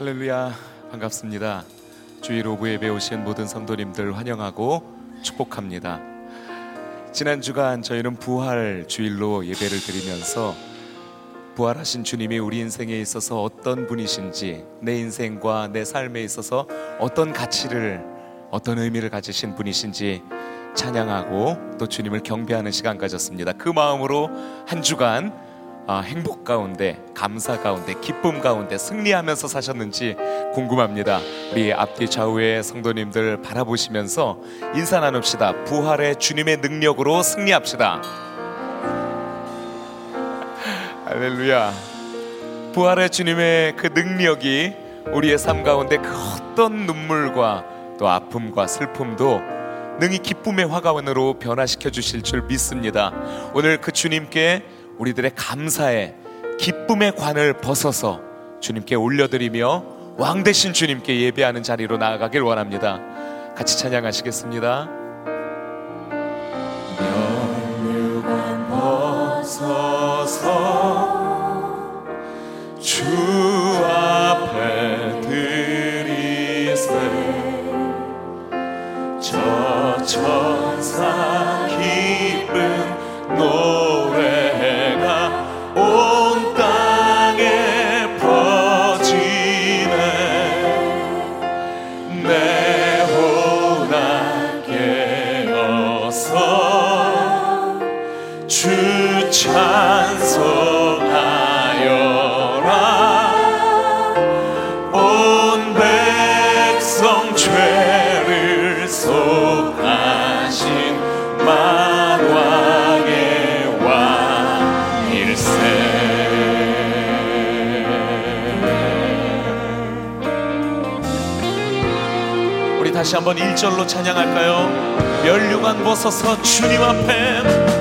할렐루야 반갑습니다. 주일 5부 예배 오신 모든 성도님들 환영하고 축복합니다. 지난 주간 저희는 부활 주일로 예배를 드리면서 부활하신 주님이 우리 인생에 있어서 어떤 분이신지 내 인생과 내 삶에 있어서 어떤 가치를 어떤 의미를 가지신 분이신지 찬양하고 또 주님을 경배하는 시간 가졌습니다. 그 마음으로 한 주간 아, 행복 가운데, 감사 가운데, 기쁨 가운데 승리하면서 사셨는지 궁금합니다. 우리 앞뒤 좌우의 성도님들 바라보시면서 인사 나눕시다. 부활의 주님의 능력으로 승리합시다. 할렐루야. 부활의 주님의 그 능력이 우리의 삶 가운데 그 어떤 눈물과 또 아픔과 슬픔도 능히 기쁨의 화가원으로 변화시켜 주실 줄 믿습니다. 오늘 그 주님께 우리들의 감사의 기쁨의 관을 벗어서 주님께 올려드리며 왕 대신 주님께 예배하는 자리로 나아가길 원합니다. 같이 찬양하시겠습니다. 면류관 벗어서 주 다시 한번 1절로 찬양할까요? 멸류관 벗어서 주님 앞에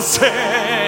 세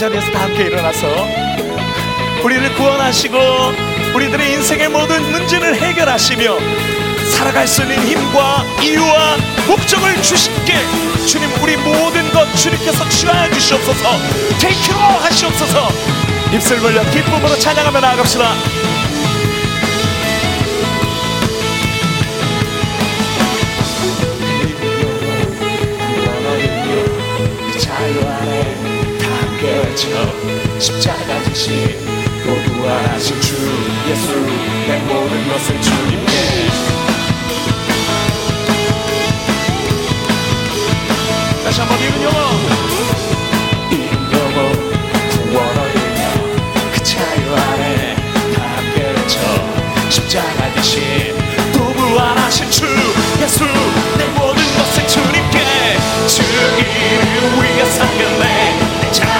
자리에서 다 함께 일어나서 우리를 구원하시고 우리들의 인생의 모든 문제를 해결하시며 살아갈 수 있는 힘과 이유와 목적을 주시게 주님 우리 모든 것 주님께서 취하여 주시옵소서. 테이크로 하시옵소서. 입술 벌려 기쁨으로 찬양하며 나아갑시다. 자유 안에 다 깨쳐 십자가 지신 모두 하신 주 예수 내 모든 것을 주님께. 다시 한번 이룬 영어 이룬 영어 구원 얻으며 그 자유 안에 다 깨쳐 십자가 지신 또 부활하신 주 예수 내 모든 것을 주님께. 주 이름 위에 살겠네 내잘 되신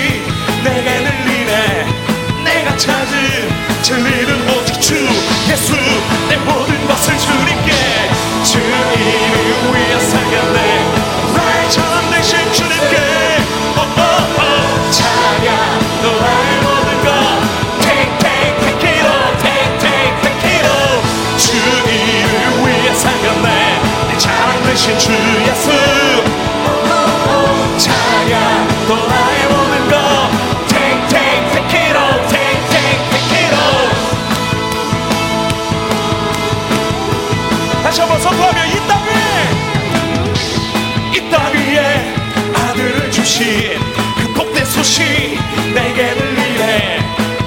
되신 주 예수. 찬양 또 나의 모든 것. Take take take it all Take take take it all. 다시 한번 선포하며 이땅 위에 이땅 위에 아들을 주신 그 복된 소식 내게 들리네.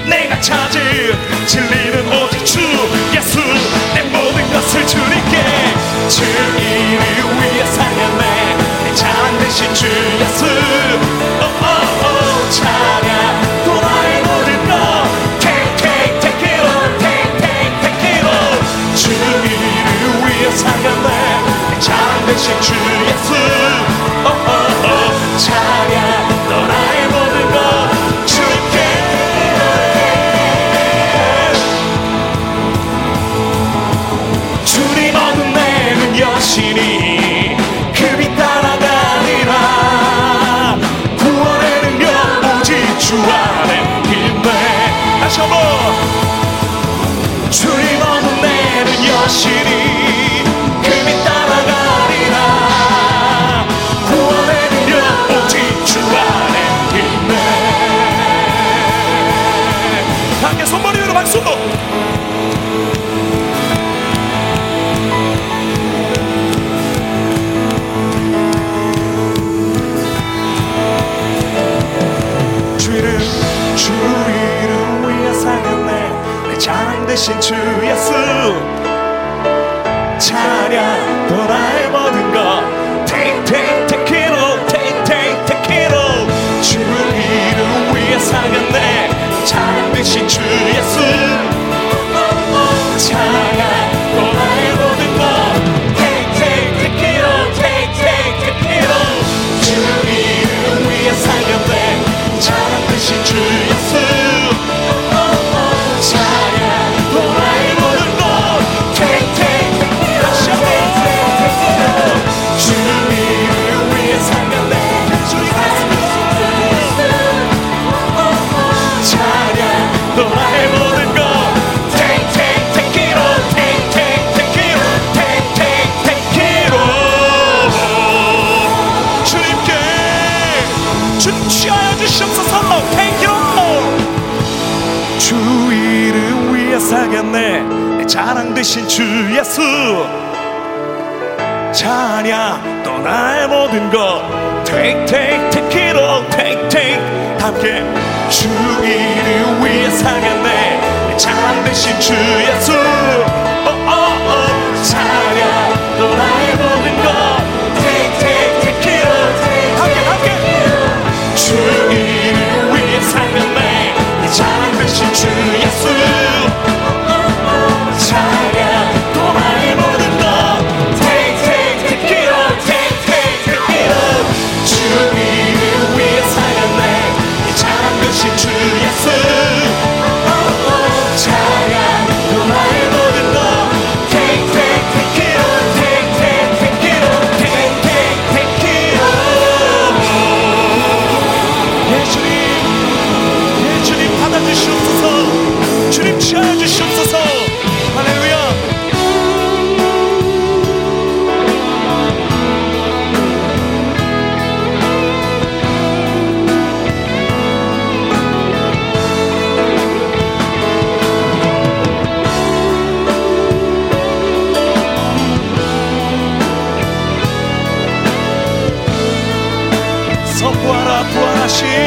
내가 찾은 진리는 오직 주 예수 취하여 주시옵소서. No take it all 주 이름 위에 사겠네. 자랑 대신 주 예수. 자냐 또 나의 모든 것. Take take take it all. Take take. 함께 주 이름 위에 사겠네. 자랑 대신 주 예수. oh, oh, oh. 자냐 또 나의 예 부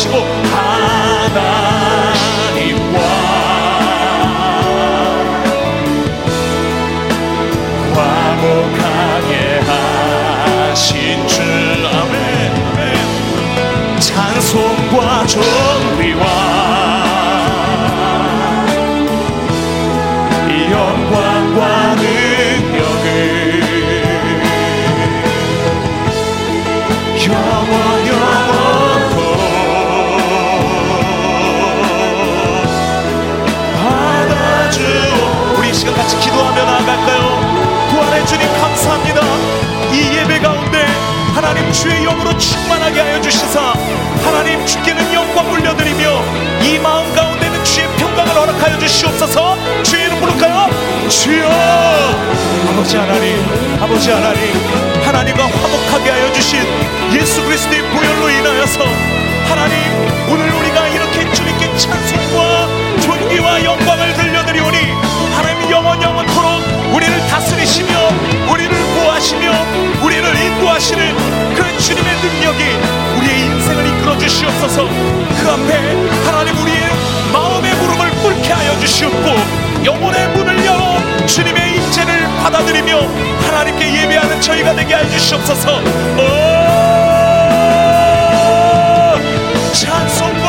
하시고 하나님과 화목하게 하신 주. 아멘. 찬송과 존 영으로 충만하게 하여 주시사 하나님 주께는 영광 올려드리며 이 마음 가운데는 주의 평강을 허락하여 주시옵소서. 주의 이름 부를까요? 주여! 아버지 하나님 아버지 하나님 하나님과 화목하게 하여 주신 예수 그리스도의 보혈로 인하여서 하나님 주님의 능력이 우리의 인생을 이끌어 주시옵소서 그 앞에 하나님 우리의 마음의 물음을 꿇게 하여 주시옵고 영혼의 문을 열어 주님의 인재를 받아들이며 하나님께 예배하는 저희가 되게 하여 주시옵소서 오! 찬송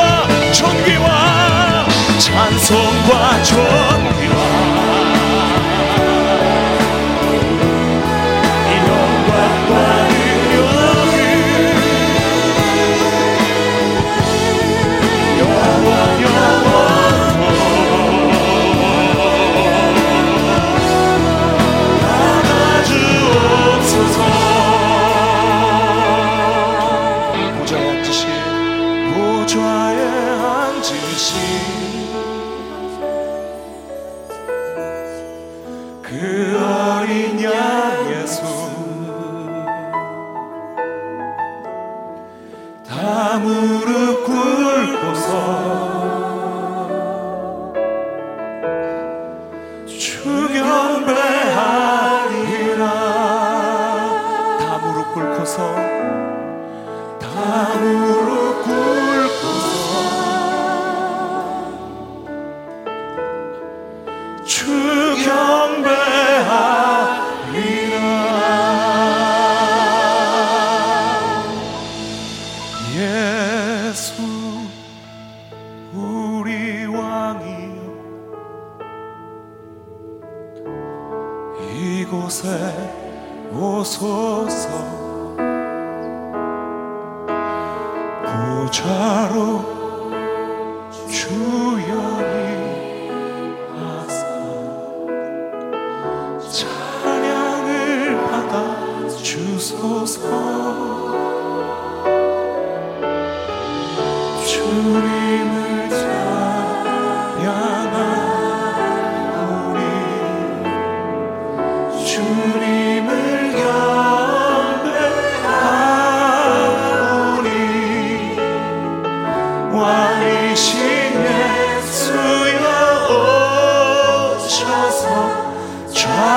보좌로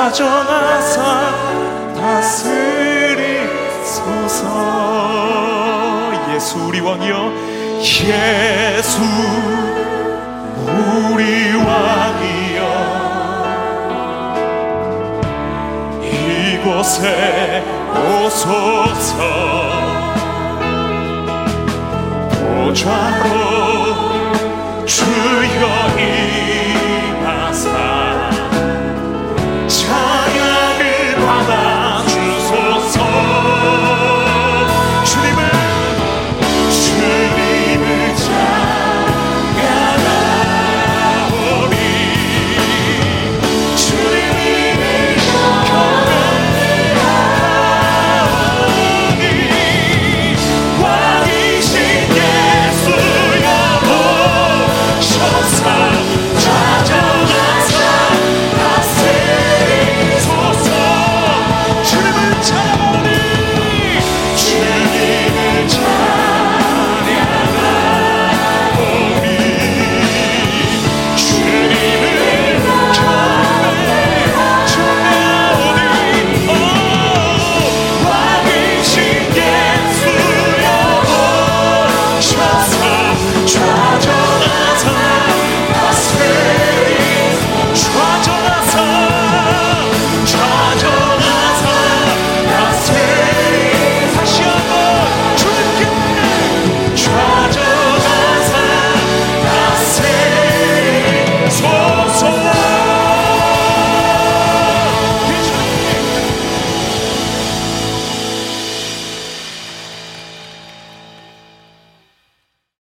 좌정하사 다스리소서. 예수 우리 왕이여 예수 우리 왕이여. 이곳에 오소서. 보좌로 주여 임하사